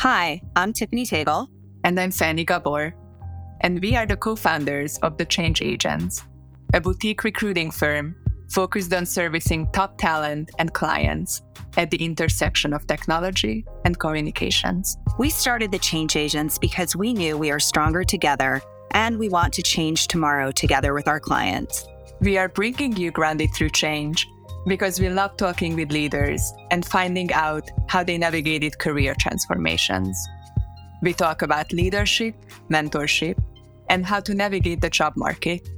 Hi, I'm Tiffany Tagle. And I'm Fanny Gabor. And we are the co founders of The Change Agents, a boutique recruiting firm focused on servicing top talent and clients at the intersection of technology and communications. We started the Change Agents because we knew we are stronger together and we want to change tomorrow together with our clients. We are bringing you Grounded Through Change because we love talking with leaders and finding out how they navigated career transformations. We talk about leadership, mentorship, and how to navigate the job market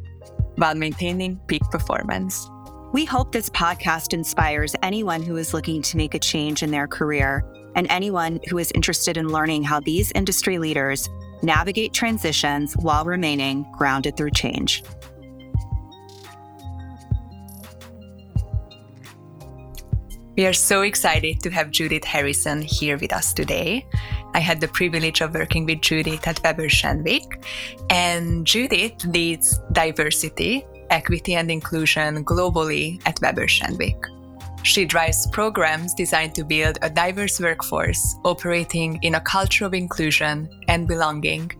while maintaining peak performance. We hope this podcast inspires anyone who is looking to make a change in their career and anyone who is interested in learning how these industry leaders navigate transitions while remaining grounded through change. We are so excited to have Judith Harrison here with us today. I had the privilege of working with Judith at Weber Shandwick, and Judith leads diversity equity and inclusion globally at Weber Shandwick. She drives programs designed to build a diverse workforce operating in a culture of inclusion and belonging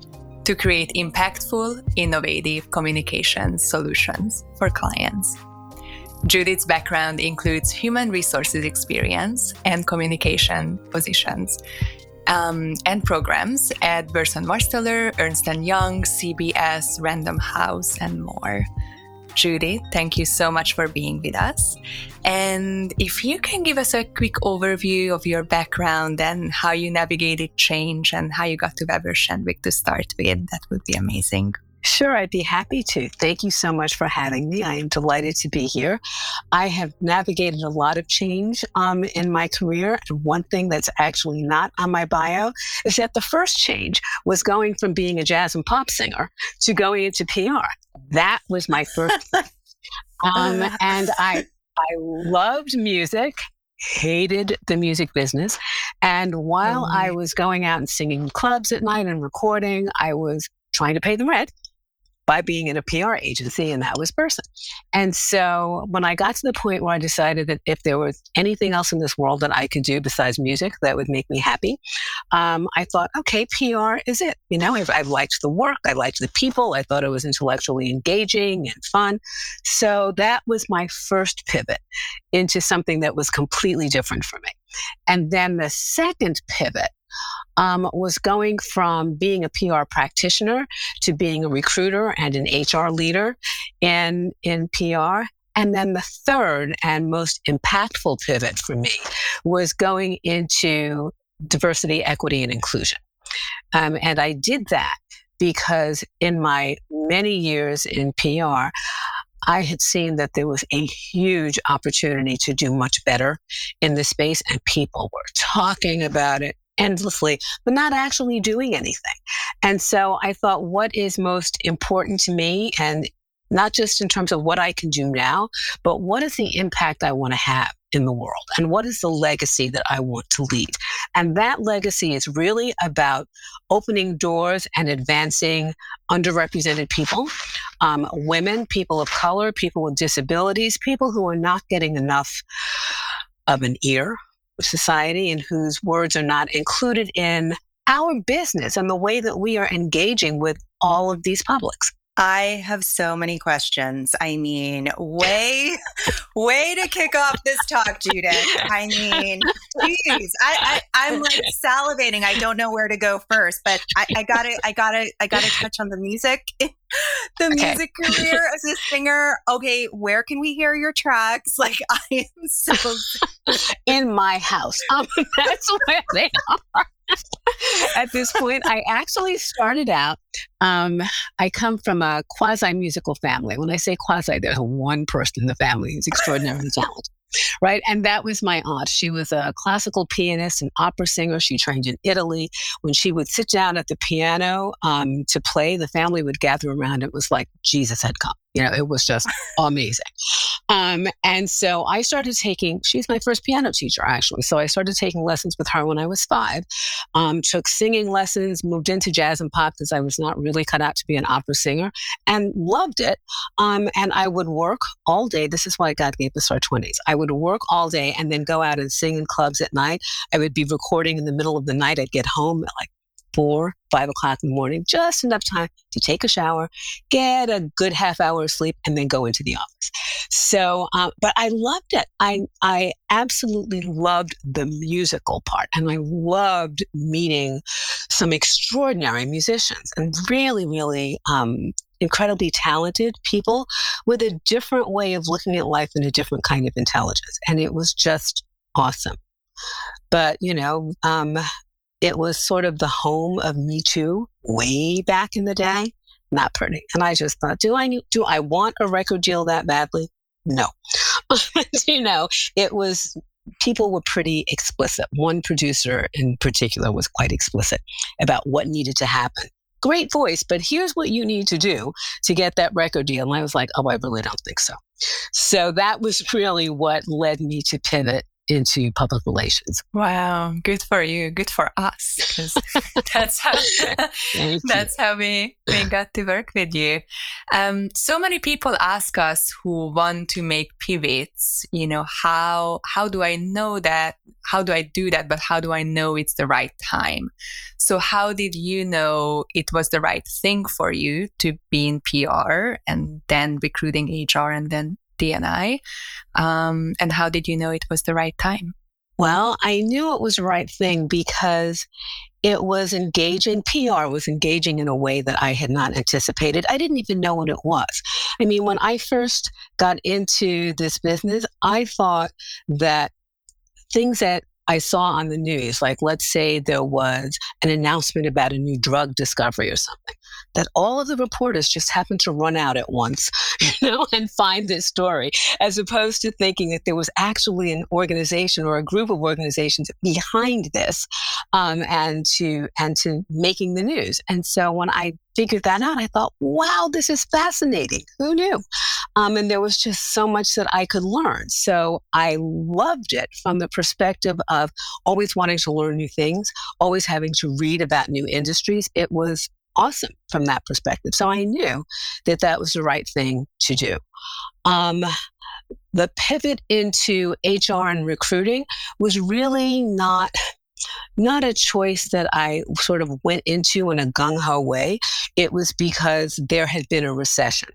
to create impactful, innovative communication solutions for clients. Judith's background includes human resources experience and communication positions um, and programs at Burson Marsteller, Ernst & Young, CBS, Random House, and more. Judy, thank you so much for being with us. And if you can give us a quick overview of your background and how you navigated change and how you got to Weber Shandwick to start with, that would be amazing. Sure, I'd be happy to. Thank you so much for having me. I am delighted to be here. I have navigated a lot of change um, in my career. And one thing that's actually not on my bio is that the first change was going from being a jazz and pop singer to going into PR. That was my first. um, and I, I loved music hated the music business. And while I was going out and singing clubs at night and recording, I was trying to pay the rent by being in a PR agency, and that was Burson. And so when I got to the point where I decided that if there was anything else in this world that I could do besides music that would make me happy, um, I thought, okay, PR is it. You know, I, I liked the work, I liked the people, I thought it was intellectually engaging and fun. So that was my first pivot into something that was completely different for me. And then the second pivot um, was going from being a PR practitioner to being a recruiter and an HR leader in, in PR. And then the third and most impactful pivot for me was going into diversity, equity, and inclusion. Um, and I did that because in my many years in PR, I had seen that there was a huge opportunity to do much better in this space, and people were talking about it endlessly, but not actually doing anything. And so I thought, what is most important to me? And not just in terms of what I can do now, but what is the impact I want to have in the world? And what is the legacy that I want to lead? And that legacy is really about opening doors and advancing underrepresented people, um, women, people of color, people with disabilities, people who are not getting enough of an ear society and whose words are not included in our business and the way that we are engaging with all of these publics. I have so many questions. I mean, way, way to kick off this talk, Judith. I mean, geez, I, I, am like salivating. I don't know where to go first, but I, I gotta, I gotta, I gotta touch on the music, the okay. music career as a singer. Okay, where can we hear your tracks? Like, I am so in my house. Um, that's where they are. at this point. I actually started out, um, I come from a quasi musical family. When I say quasi, there's one person in the family who's extraordinarily talented. Right. And that was my aunt. She was a classical pianist and opera singer. She trained in Italy. When she would sit down at the piano um, to play, the family would gather around. It was like Jesus had come. You know, it was just amazing. Um, and so I started taking, she's my first piano teacher, actually. So I started taking lessons with her when I was five, um, took singing lessons, moved into jazz and pop because I was not really cut out to be an opera singer and loved it. Um, and I would work all day. This is why God gave us our 20s. I would work all day and then go out and sing in clubs at night. I would be recording in the middle of the night. I'd get home at like four, five o'clock in the morning, just enough time to take a shower, get a good half hour of sleep, and then go into the office. So, um, but I loved it. I I absolutely loved the musical part, and I loved meeting some extraordinary musicians and really, really um, incredibly talented people with a different way of looking at life and a different kind of intelligence, and it was just awesome. But you know, um, it was sort of the home of Me Too way back in the day. Not pretty. And I just thought, do I do I want a record deal that badly? No. you know, it was people were pretty explicit. One producer in particular was quite explicit about what needed to happen. Great voice, but here's what you need to do to get that record deal. And I was like, oh, I really don't think so. So that was really what led me to pivot into public relations. Wow, good for you. Good for us because that's how that's how we we got to work with you. Um, so many people ask us who want to make pivots. You know how how do I know that? How do I do that? But how do I know it's the right time? So how did you know it was the right thing for you to be in PR and then recruiting HR and then D&I? Um, and how did you know it was the right time? Well, I knew it was the right thing because it was engaging. PR was engaging in a way that I had not anticipated. I didn't even know what it was. I mean, when I first got into this business, I thought that things that I saw on the news, like let's say there was an announcement about a new drug discovery or something, that all of the reporters just happened to run out at once, you know, and find this story, as opposed to thinking that there was actually an organization or a group of organizations behind this, um, and to and to making the news. And so when I figured that out, I thought, wow, this is fascinating. Who knew? Um, and there was just so much that I could learn. So I loved it from the perspective of always wanting to learn new things, always having to read about new industries. It was awesome from that perspective. So I knew that that was the right thing to do. Um, the pivot into HR and recruiting was really not not a choice that I sort of went into in a gung ho way. It was because there had been a recession.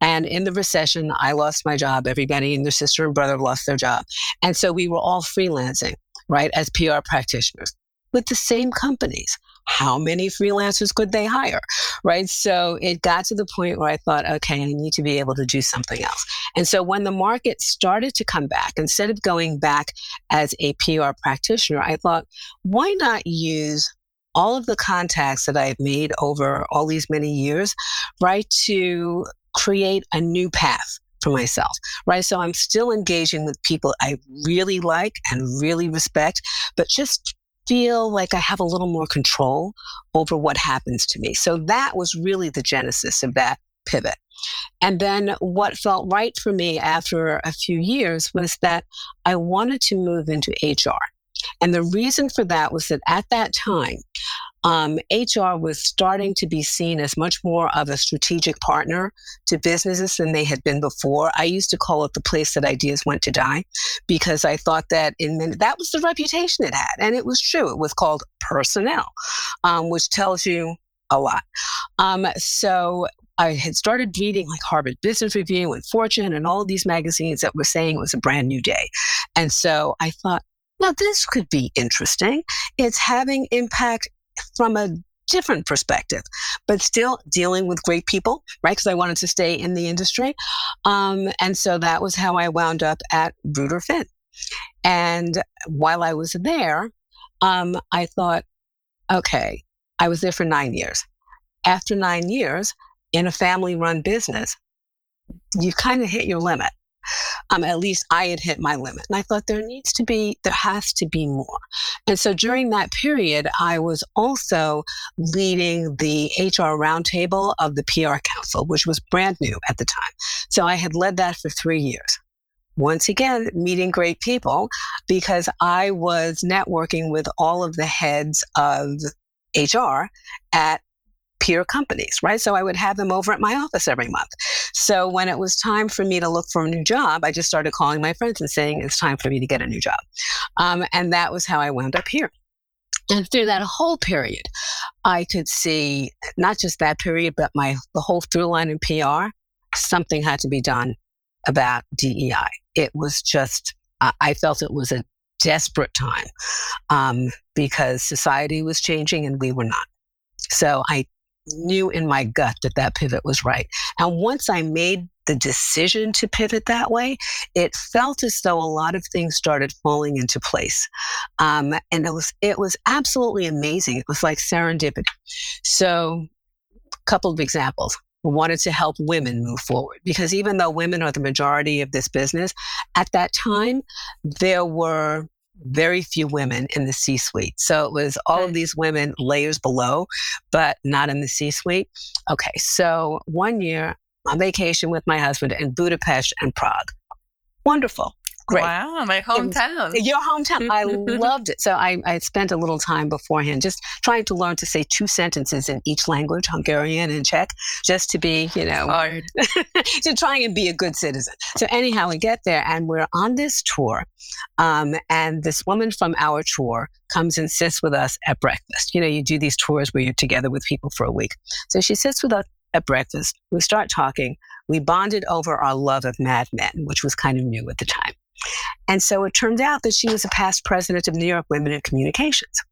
And in the recession, I lost my job. Everybody and their sister and brother lost their job. And so we were all freelancing, right, as PR practitioners with the same companies how many freelancers could they hire? Right. So it got to the point where I thought, okay, I need to be able to do something else. And so when the market started to come back, instead of going back as a PR practitioner, I thought, why not use all of the contacts that I've made over all these many years, right, to create a new path for myself, right? So I'm still engaging with people I really like and really respect, but just feel like I have a little more control over what happens to me. So that was really the genesis of that pivot. And then what felt right for me after a few years was that I wanted to move into HR. And the reason for that was that at that time, um, HR was starting to be seen as much more of a strategic partner to businesses than they had been before. I used to call it the place that ideas went to die because I thought that in that was the reputation it had, and it was true. It was called personnel, um, which tells you a lot. Um, so I had started reading like Harvard Business Review and Fortune and all of these magazines that were saying it was a brand new day. And so I thought, now this could be interesting. It's having impact from a different perspective, but still dealing with great people, right? Because I wanted to stay in the industry. Um, and so that was how I wound up at Ruder Finn. And while I was there, um, I thought, okay, I was there for nine years. After nine years in a family run business, you kind of hit your limit um, at least I had hit my limit. And I thought there needs to be, there has to be more. And so during that period, I was also leading the HR roundtable of the PR Council, which was brand new at the time. So I had led that for three years. once again, meeting great people because I was networking with all of the heads of HR at peer companies, right? So I would have them over at my office every month. So when it was time for me to look for a new job, I just started calling my friends and saying, it's time for me to get a new job. Um, and that was how I wound up here. And through that whole period, I could see not just that period, but my the whole through line in PR. Something had to be done about DEI. It was just, I felt it was a desperate time um, because society was changing and we were not. So I knew in my gut that that pivot was right. And once I made the decision to pivot that way, it felt as though a lot of things started falling into place. Um, and it was, it was absolutely amazing. It was like serendipity. So a couple of examples. Wanted to help women move forward because even though women are the majority of this business, at that time, there were very few women in the C suite. So it was all of these women layers below, but not in the C suite. Okay, so one year on vacation with my husband in Budapest and Prague. Wonderful. Great. Wow, my hometown. Your hometown. I loved it. So I, I spent a little time beforehand just trying to learn to say two sentences in each language, Hungarian and Czech, just to be, you know, Hard. to try and be a good citizen. So anyhow, we get there and we're on this tour. Um, and this woman from our tour comes and sits with us at breakfast. You know, you do these tours where you're together with people for a week. So she sits with us at breakfast. We start talking. We bonded over our love of Mad Men, which was kind of new at the time. And so it turned out that she was a past president of New York Women in Communications.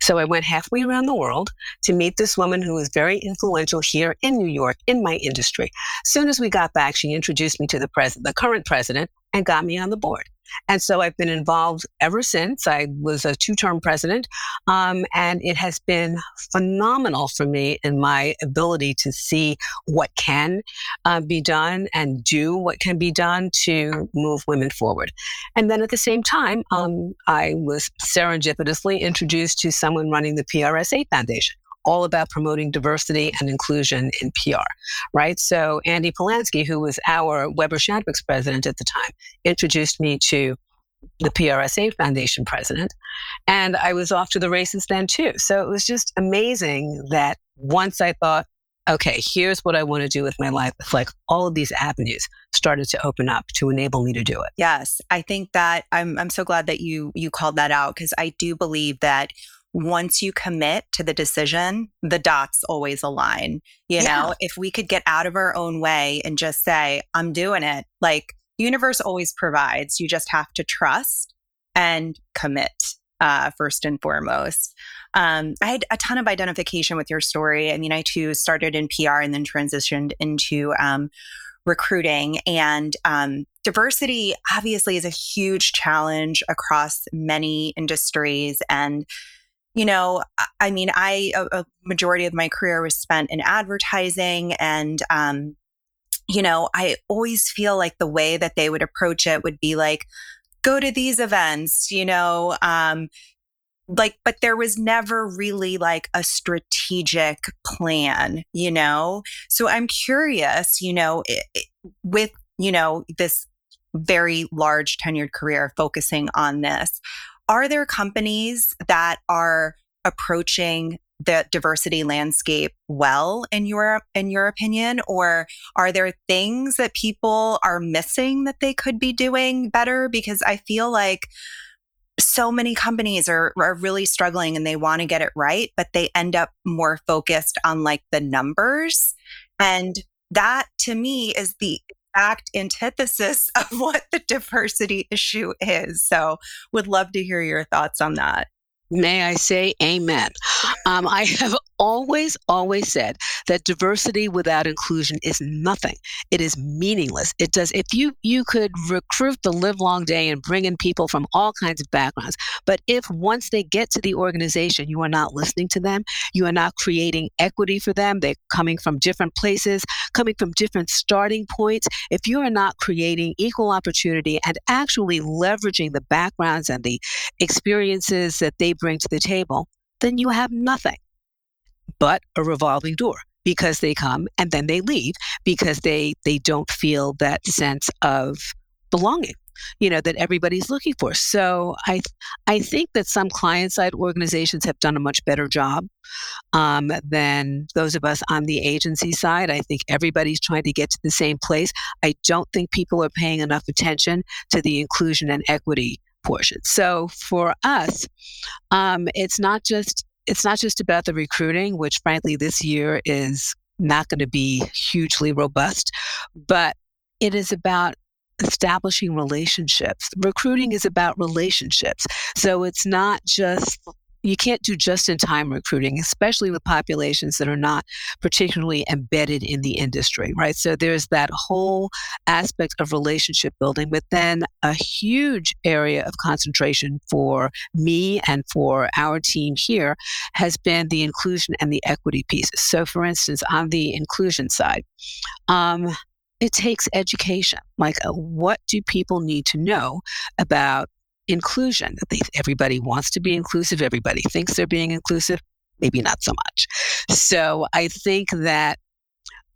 So I went halfway around the world to meet this woman who was very influential here in New York in my industry. As soon as we got back, she introduced me to the president, the current president, and got me on the board. And so I've been involved ever since. I was a two term president, um, and it has been phenomenal for me in my ability to see what can uh, be done and do what can be done to move women forward. And then at the same time, um, I was serendipitously introduced to someone running the PRSA Foundation all about promoting diversity and inclusion in PR, right? So Andy Polansky, who was our Weber Shandwick's president at the time, introduced me to the PRSA Foundation president. And I was off to the races then too. So it was just amazing that once I thought, okay, here's what I want to do with my life. It's like all of these avenues started to open up to enable me to do it. Yes. I think that I'm I'm so glad that you you called that out because I do believe that once you commit to the decision, the dots always align. You yeah. know, if we could get out of our own way and just say, I'm doing it, like the universe always provides. You just have to trust and commit uh, first and foremost. Um, I had a ton of identification with your story. I mean, I too started in PR and then transitioned into um, recruiting. And um, diversity obviously is a huge challenge across many industries. And you know, I mean, I a, a, majority of my career was spent in advertising, and um, you know, I always feel like the way that they would approach it would be like, go to these events, you know, um, like, but there was never really like a strategic plan, you know. So I'm curious, you know, it, it, with you know this very large tenured career focusing on this are there companies that are approaching the diversity landscape well in your in your opinion? Or are there things that people are missing that they could be doing better? Because i feel like so many companies are, are really struggling and they want to get it right but they end up more focused on like the numbers. And that to me is the exact antithesis of what the diversity issue is. So, would love to hear your thoughts on that. May I say amen? Um, I have always, always said that diversity without inclusion is nothing. It is meaningless. It does, if you, you could recruit the live long day and bring in people from all kinds of backgrounds, but if once they get to the organization, you are not listening to them, you are not creating equity for them, they're coming from different places, coming from different starting points. If you are not creating equal opportunity and actually leveraging the backgrounds and the experiences that they bring to the table, then you have nothing but a revolving door because they come and then they leave because they they don't feel that sense of belonging you know that everybody's looking for. So i i think that some client side organizations have done a much better job um, than those of us on the agency side. I think everybody's trying to get to the same place. I don't think people are paying enough attention to the inclusion and equity portion. So for us um, it's not just it's not just about the recruiting which frankly this year is not going to be hugely robust but it is about establishing relationships. Recruiting is about relationships. So it's not just you can't do just in time recruiting, especially with populations that are not particularly embedded in the industry, right? So there's that whole aspect of relationship building, but then a huge area of concentration for me and for our team here has been the inclusion and the equity pieces. So, for instance, on the inclusion side, um, it takes education. Like, uh, what do people need to know about inclusion? Everybody wants to be inclusive. Everybody thinks they're being inclusive. Maybe not so much. So I think that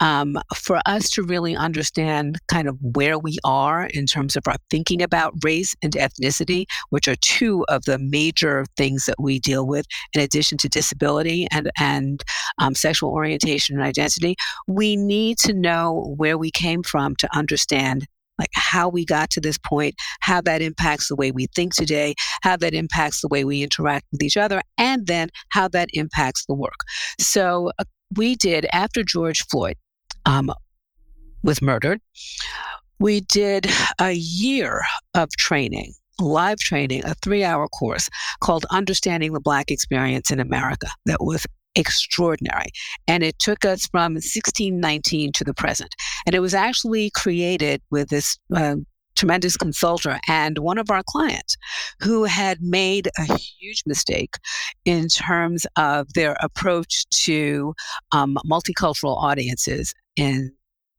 um, for us to really understand kind of where we are in terms of our thinking about race and ethnicity, which are two of the major things that we deal with, in addition to disability and and um, sexual orientation and identity, we need to know where we came from to understand like how we got to this point, how that impacts the way we think today, how that impacts the way we interact with each other, and then how that impacts the work. So uh, we did after George Floyd um, was murdered. We did a year of training, live training, a three hour course called Understanding the Black Experience in America that was extraordinary. And it took us from 1619 to the present. And it was actually created with this uh, tremendous consultant and one of our clients who had made a huge mistake in terms of their approach to um, multicultural audiences in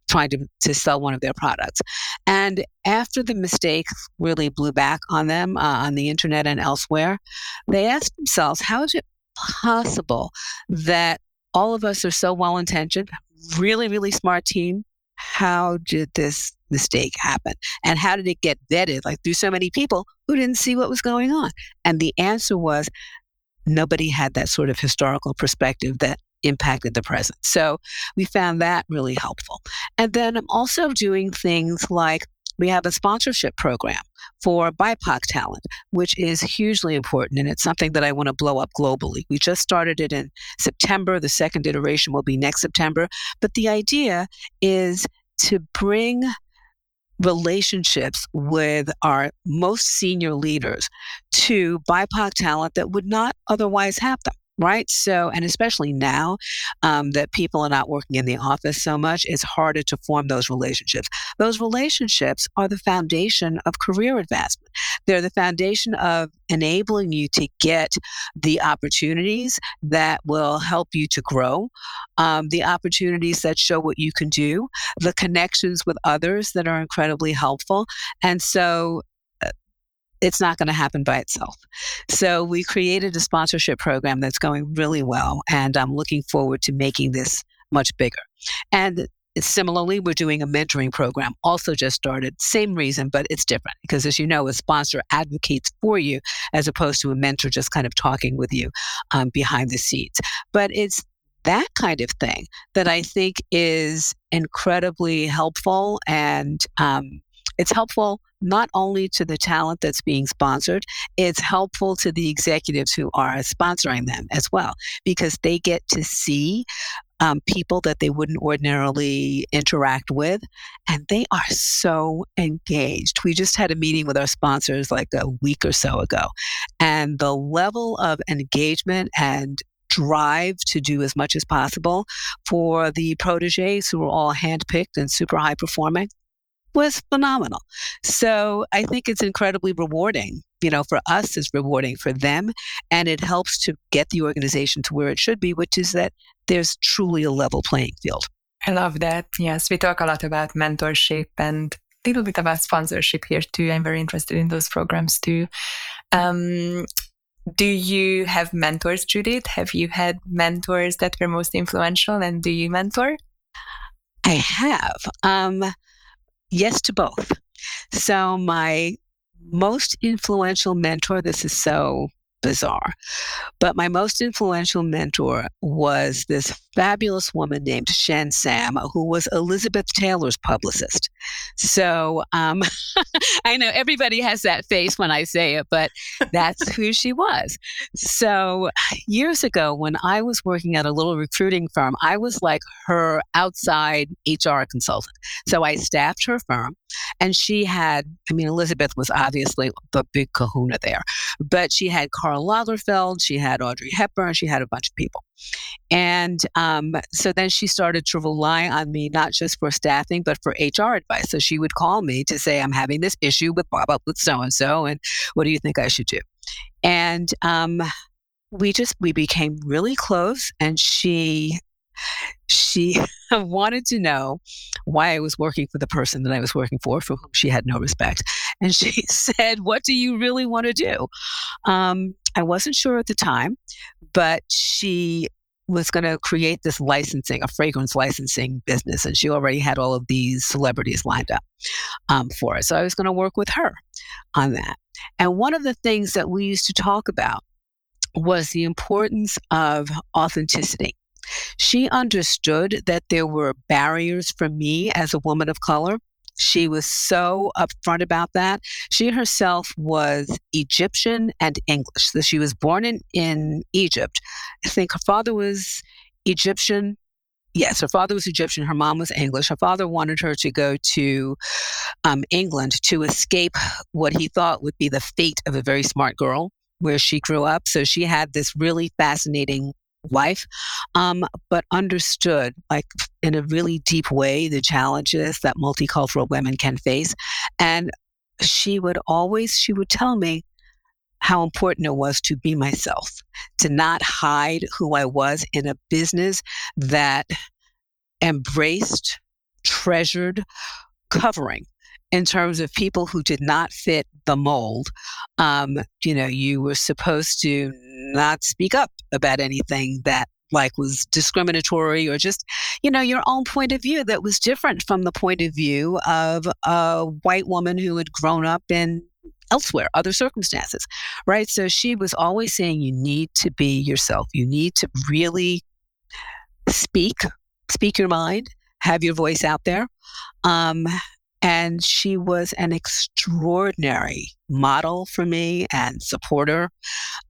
trying to, to sell one of their products. And after the mistake really blew back on them uh, on the internet and elsewhere, they asked themselves, how is it possible that all of us are so well intentioned, really, really smart team? How did this mistake happen? And how did it get vetted like through so many people who didn't see what was going on? And the answer was nobody had that sort of historical perspective that impacted the present. So we found that really helpful. And then I'm also doing things like we have a sponsorship program for BIPOC talent, which is hugely important. And it's something that I want to blow up globally. We just started it in September. The second iteration will be next September. But the idea is to bring relationships with our most senior leaders to BIPOC talent that would not otherwise have them right? So, and especially now um, that people are not working in the office so much, it's harder to form those relationships. Those relationships are the foundation of career advancement. They're the foundation of enabling you to get the opportunities that will help you to grow, um, the opportunities that show what you can do, the connections with others that are incredibly helpful. And so it's not going to happen by itself. So we created a sponsorship program that's going really well, and I'm looking forward to making this much bigger. And similarly, we're doing a mentoring program, also just started. Same reason, but it's different because, as you know, a sponsor advocates for you as opposed to a mentor just kind of talking with you um, behind the scenes. But it's that kind of thing that I think is incredibly helpful and um, it's helpful not only to the talent that's being sponsored, it's helpful to the executives who are sponsoring them as well, because they get to see um, people that they wouldn't ordinarily interact with. And they are so engaged. We just had a meeting with our sponsors like a week or so ago. And the level of engagement and drive to do as much as possible for the proteges who are all handpicked and super high performing was phenomenal. So I think it's incredibly rewarding. You know, for us, it's rewarding for them. And it helps to get the organization to where it should be, which is that there's truly a level playing field. I love that. Yes, we talk a lot about mentorship and a little bit about sponsorship here too. I'm very interested in those programs too. Um, do you have mentors, Judith? Have you had mentors that were most influential and do you mentor? I have. Um, yes to both. So, my most influential mentor, this is so bizarre. But my most influential mentor was this fabulous woman named Chen Sam, who was Elizabeth Taylor's publicist. So um, I know everybody has that face when I say it, but that's who she was. So years ago, when I was working at a little recruiting firm, I was like her outside HR consultant. So I staffed her firm, and she had, I mean, Elizabeth was obviously the big kahuna there, but she had Karl Lagerfeld, she had Audrey Hepburn, she had a bunch of people. And um, so then she started to rely on me, not just for staffing, but for HR advice. So she would call me to say, I'm having this issue with Bob, with so and so, and what do you think I should do? And um, we just, we became really close. And she, she wanted to know why I was working for the person that I was working for, for whom she had no respect. And she said, What do you really want to do? Um, I wasn't sure at the time, but she was going to create this licensing, a fragrance licensing business. And she already had all of these celebrities lined up um, for it. So I was going to work with her on that. And one of the things that we used to talk about was the importance of authenticity. She understood that there were barriers for me as a woman of color she was so upfront about that. She herself was Egyptian and English. So she was born in, in Egypt. I think her father was Egyptian. Yes, her father was Egyptian. Her mom was English. Her father wanted her to go to um, England to escape what he thought would be the fate of a very smart girl where she grew up. So she had this really fascinating life, um, but understood, like in a really deep way, the challenges that multicultural women can face. And she would always, she would tell me how important it was to be myself, to not hide who I was in a business that embraced, treasured, covering in terms of people who did not fit the mold. Um, you know, you were supposed to not speak up about anything that like was discriminatory or just you know your own point of view that was different from the point of view of a white woman who had grown up in elsewhere other circumstances right so she was always saying you need to be yourself you need to really speak speak your mind have your voice out there um, and she was an extraordinary model for me and supporter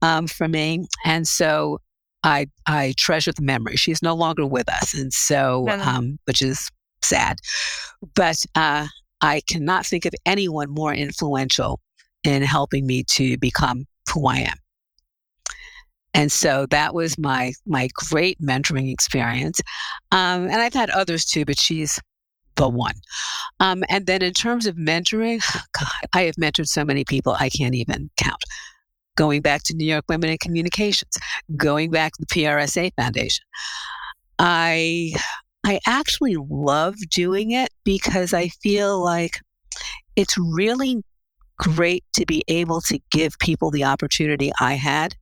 um, for me. And so I, I treasure the memory. She's no longer with us. And so, um, which is sad. But uh, I cannot think of anyone more influential in helping me to become who I am. And so that was my my great mentoring experience, um, and I've had others too. But she's the one. Um, and then in terms of mentoring, God, I have mentored so many people I can't even count. Going back to New York Women in Communications, going back to the PRSA Foundation. I I actually love doing it because I feel like it's really great to be able to give people the opportunity I had.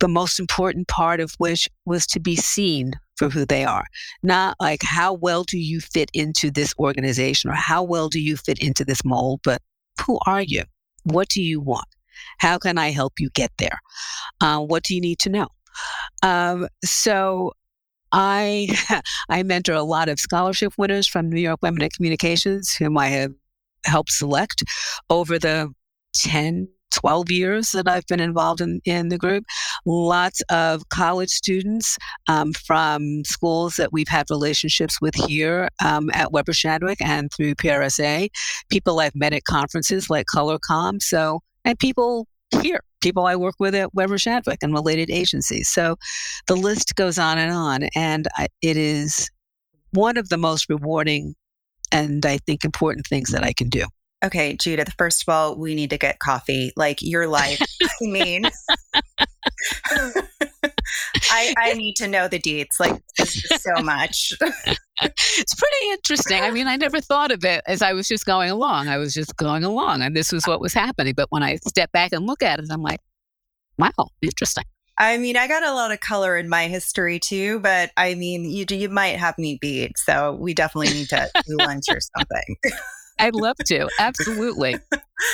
The most important part of which was to be seen for who they are. Not like how well do you fit into this organization or how well do you fit into this mold, but who are you? What do you want? How can I help you get there? Uh, what do you need to know? Um, so I I mentor a lot of scholarship winners from New York Women in Communications, whom I have helped select over the 10, 12 years that I've been involved in, in the group. Lots of college students um, from schools that we've had relationships with here um, at Weber Shandwick and through PRSA, people I've met at conferences like ColorComm. So, and people here, people I work with at Weber Shandwick and related agencies. So the list goes on and on. And I, it is one of the most rewarding and I think important things that I can do. Okay, Judith, first of all, we need to get coffee. Like your life. I mean, I, I need to know the deets. Like so much. it's pretty interesting. I mean, I never thought of it as I was just going along. I was just going along and this was what was happening. But when I step back and look at it, I'm like, wow, interesting. I mean, I got a lot of color in my history too, but I mean, you you might have me beat, so we definitely need to do lunch or something. I'd love to. Absolutely.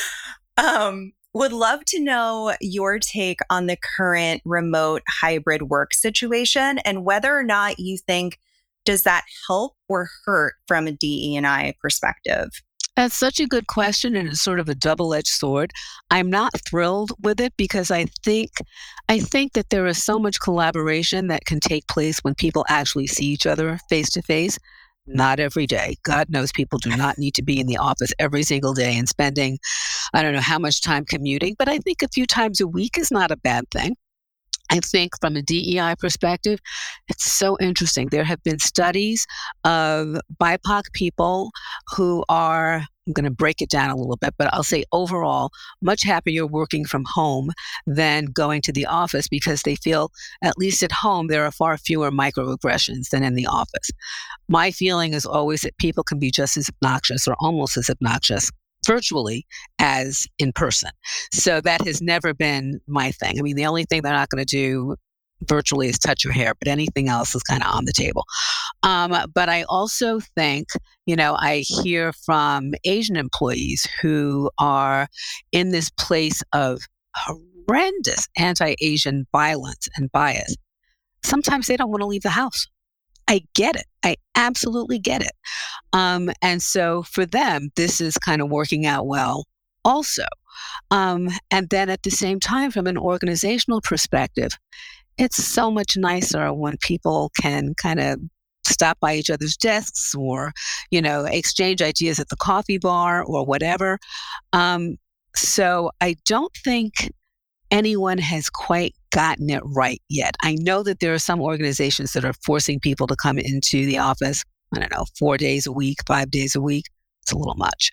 um, would love to know your take on the current remote hybrid work situation and whether or not you think does that help or hurt from a DE&I perspective? That's such a good question and it's sort of a double-edged sword. I'm not thrilled with it because I think I think that there is so much collaboration that can take place when people actually see each other face to face. Not every day. God knows people do not need to be in the office every single day and spending I don't know how much time commuting, but I think a few times a week is not a bad thing. I think from a DEI perspective, it's so interesting. There have been studies of BIPOC people who are, I'm going to break it down a little bit, but I'll say overall, much happier working from home than going to the office because they feel, at least at home, there are far fewer microaggressions than in the office. My feeling is always that people can be just as obnoxious or almost as obnoxious virtually as in person. So that has never been my thing. I mean, the only thing they're not going to do virtually is touch your hair, but anything else is kind of on the table. Um, but I also think, you know, I hear from Asian employees who are in this place of horrendous anti Asian violence and bias. Sometimes they don't want to leave the house. I get it. I absolutely get it. Um, and so for them, this is kind of working out well also. Um, and then at the same time, from an organizational perspective, it's so much nicer when people can kind of stop by each other's desks or, you know, exchange ideas at the coffee bar or whatever. Um, so I don't think anyone has quite gotten it right yet. I know that there are some organizations that are forcing people to come into the office, I don't know, four days a week, five days a week. It's a little much.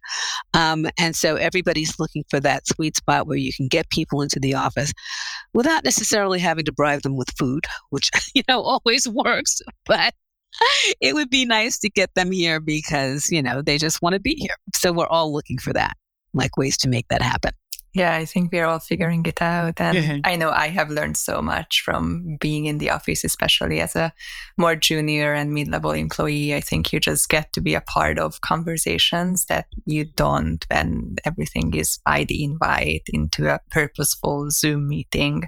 Um, and so everybody's looking for that sweet spot where you can get people into the office without necessarily having to bribe them with food, which, you know, always works. But it would be nice to get them here because, you know, they just want to be here. So we're all looking for that, like ways to make that happen. Yeah, I think we're all figuring it out. And yeah. I know I have learned so much from being in the office, especially as a more junior and mid level employee. I think you just get to be a part of conversations that you don't when everything is by the invite into a purposeful Zoom meeting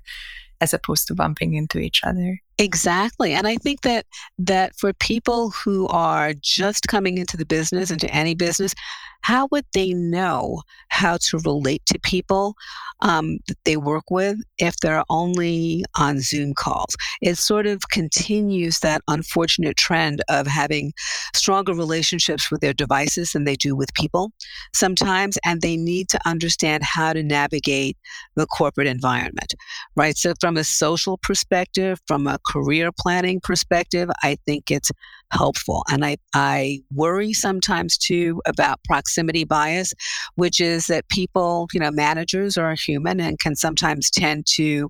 as opposed to bumping into each other. Exactly. And I think that that for people who are just coming into the business, into any business, how would they know how to relate to people um, that they work with if they're only on Zoom calls? It sort of continues that unfortunate trend of having stronger relationships with their devices than they do with people sometimes, and they need to understand how to navigate the corporate environment, right? So, from a social perspective, from a career planning perspective, I think it's helpful. And I, I worry sometimes too about proximity bias, which is that people, you know, managers are human and can sometimes tend to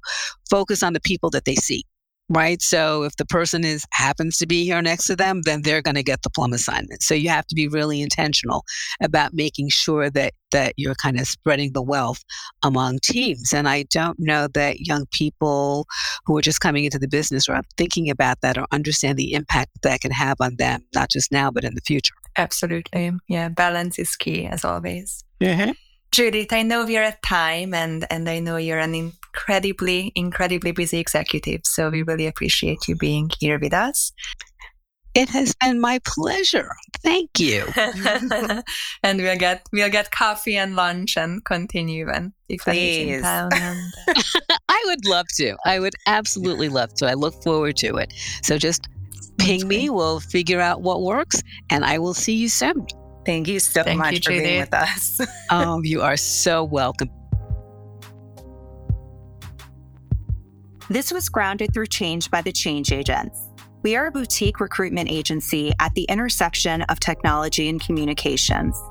focus on the people that they see right? So if the person is happens to be here next to them, then they're going to get the plum assignment. So you have to be really intentional about making sure that that you're kind of spreading the wealth among teams. And I don't know that young people who are just coming into the business are thinking about that or understand the impact that can have on them, not just now but in the future. Absolutely. Yeah, balance is key as always. Mm-hmm. Judith, I know we're at time and, and I know you're an incredibly, incredibly busy executive. So we really appreciate you being here with us. It has been my pleasure. Thank you. and we'll get we'll get coffee and lunch and continue and please. And, I would love to. I would absolutely love to. I look forward to it. So just ping me. We'll figure out what works, and I will see you soon. Thank you so Thank much you, for Judy. being with us. um, you are so welcome. This was grounded through change by the Change Agents. We are a boutique recruitment agency at the intersection of technology and communications.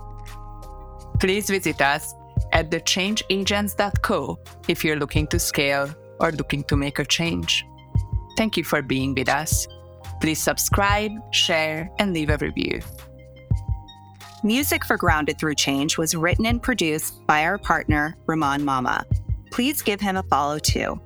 Please visit us at thechangeagents.co if you're looking to scale or looking to make a change. Thank you for being with us. Please subscribe, share, and leave a review. Music for Grounded Through Change was written and produced by our partner, Ramon Mama. Please give him a follow too.